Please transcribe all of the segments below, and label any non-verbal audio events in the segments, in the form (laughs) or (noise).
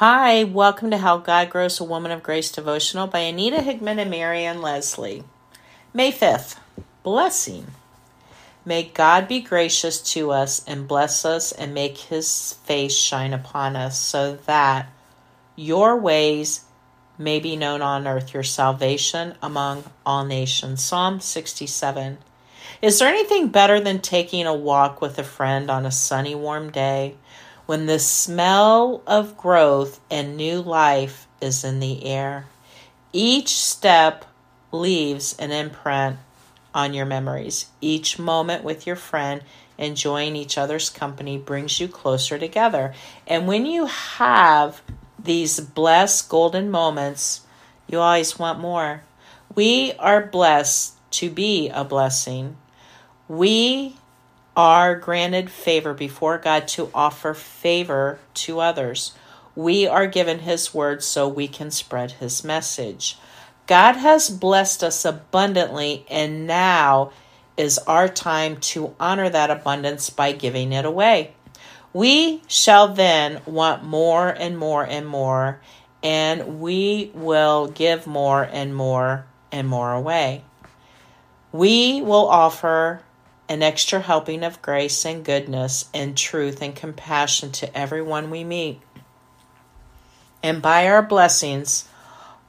Hi, welcome to How God Grows a Woman of Grace devotional by Anita Higman and Marian Leslie. May 5th, blessing. May God be gracious to us and bless us and make his face shine upon us so that your ways may be known on earth, your salvation among all nations. Psalm 67. Is there anything better than taking a walk with a friend on a sunny, warm day? When the smell of growth and new life is in the air. Each step leaves an imprint on your memories. Each moment with your friend, enjoying each other's company, brings you closer together. And when you have these blessed golden moments, you always want more. We are blessed to be a blessing. We are granted favor before God to offer favor to others. We are given His word so we can spread His message. God has blessed us abundantly, and now is our time to honor that abundance by giving it away. We shall then want more and more and more, and we will give more and more and more away. We will offer an extra helping of grace and goodness and truth and compassion to everyone we meet. And by our blessings,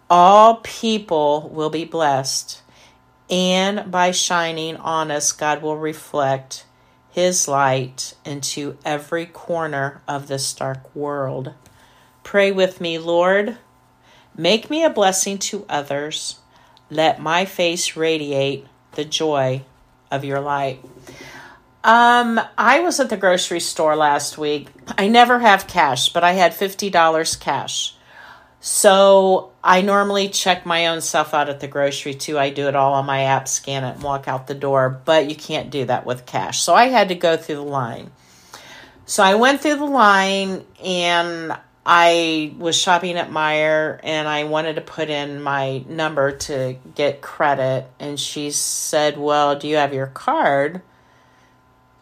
all people will be blessed. And by shining on us, God will reflect His light into every corner of this dark world. Pray with me, Lord. Make me a blessing to others. Let my face radiate the joy of your light. Um, I was at the grocery store last week. I never have cash, but I had $50 cash. So I normally check my own stuff out at the grocery too. I do it all on my app, scan it, and walk out the door, but you can't do that with cash. So I had to go through the line. So I went through the line and I was shopping at Meijer and I wanted to put in my number to get credit. And she said, Well, do you have your card?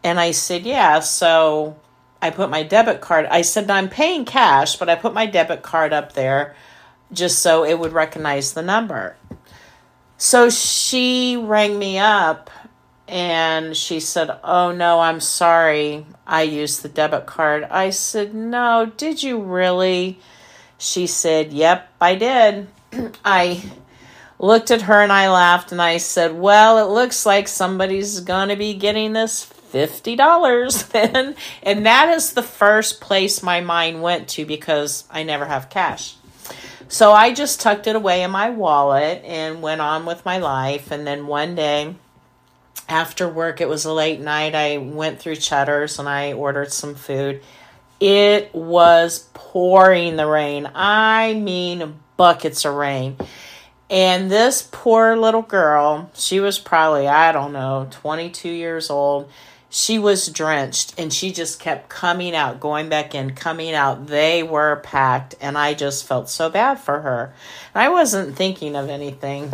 And I said, Yeah. So I put my debit card. I said, I'm paying cash, but I put my debit card up there just so it would recognize the number. So she rang me up and she said, Oh no, I'm sorry. I used the debit card. I said, No, did you really? She said, Yep, I did. (clears throat) I looked at her and I laughed and I said, Well, it looks like somebody's going to be getting this $50 (laughs) then. And that is the first place my mind went to because I never have cash. So I just tucked it away in my wallet and went on with my life. And then one day, after work, it was a late night. I went through Cheddar's and I ordered some food. It was pouring the rain. I mean, buckets of rain. And this poor little girl, she was probably, I don't know, 22 years old. She was drenched and she just kept coming out, going back in, coming out. They were packed, and I just felt so bad for her. I wasn't thinking of anything.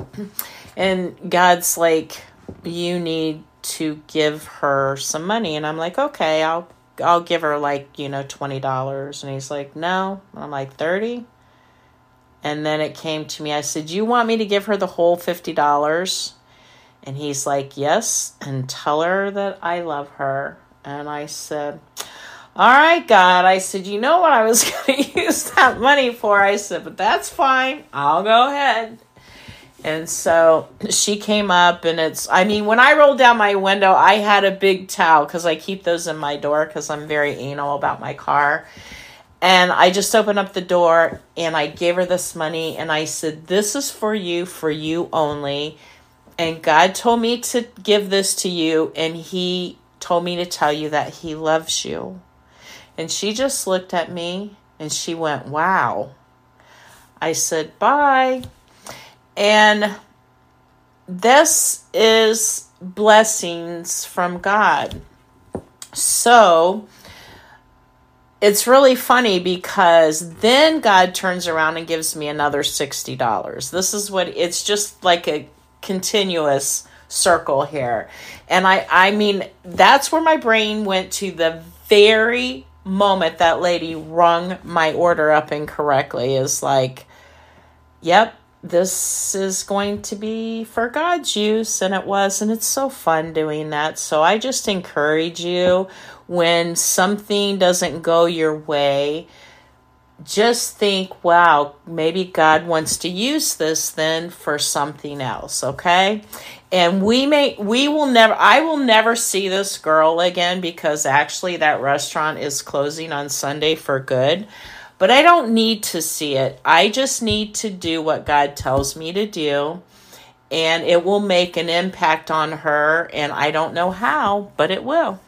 And God's like, you need to give her some money. And i'm like okay i'll i'll give her like you know $20 and he's like no. And i'm like 30 and then it came to me. I said you want me to give her the whole $50 and he's like yes and tell her that i love her. And i said all right god. I said you know what i was (laughs) going to use that money for? I said but that's fine. I'll go ahead and so she came up, and it's, I mean, when I rolled down my window, I had a big towel because I keep those in my door because I'm very anal about my car. And I just opened up the door and I gave her this money and I said, This is for you, for you only. And God told me to give this to you, and He told me to tell you that He loves you. And she just looked at me and she went, Wow. I said, Bye. And this is blessings from God. So it's really funny because then God turns around and gives me another $60. This is what it's just like a continuous circle here. And I I mean that's where my brain went to the very moment that lady rung my order up incorrectly is like, yep, this is going to be for God's use. And it was. And it's so fun doing that. So I just encourage you when something doesn't go your way just think, wow, maybe God wants to use this then for something else, okay? And we may we will never I will never see this girl again because actually that restaurant is closing on Sunday for good. But I don't need to see it. I just need to do what God tells me to do and it will make an impact on her and I don't know how, but it will.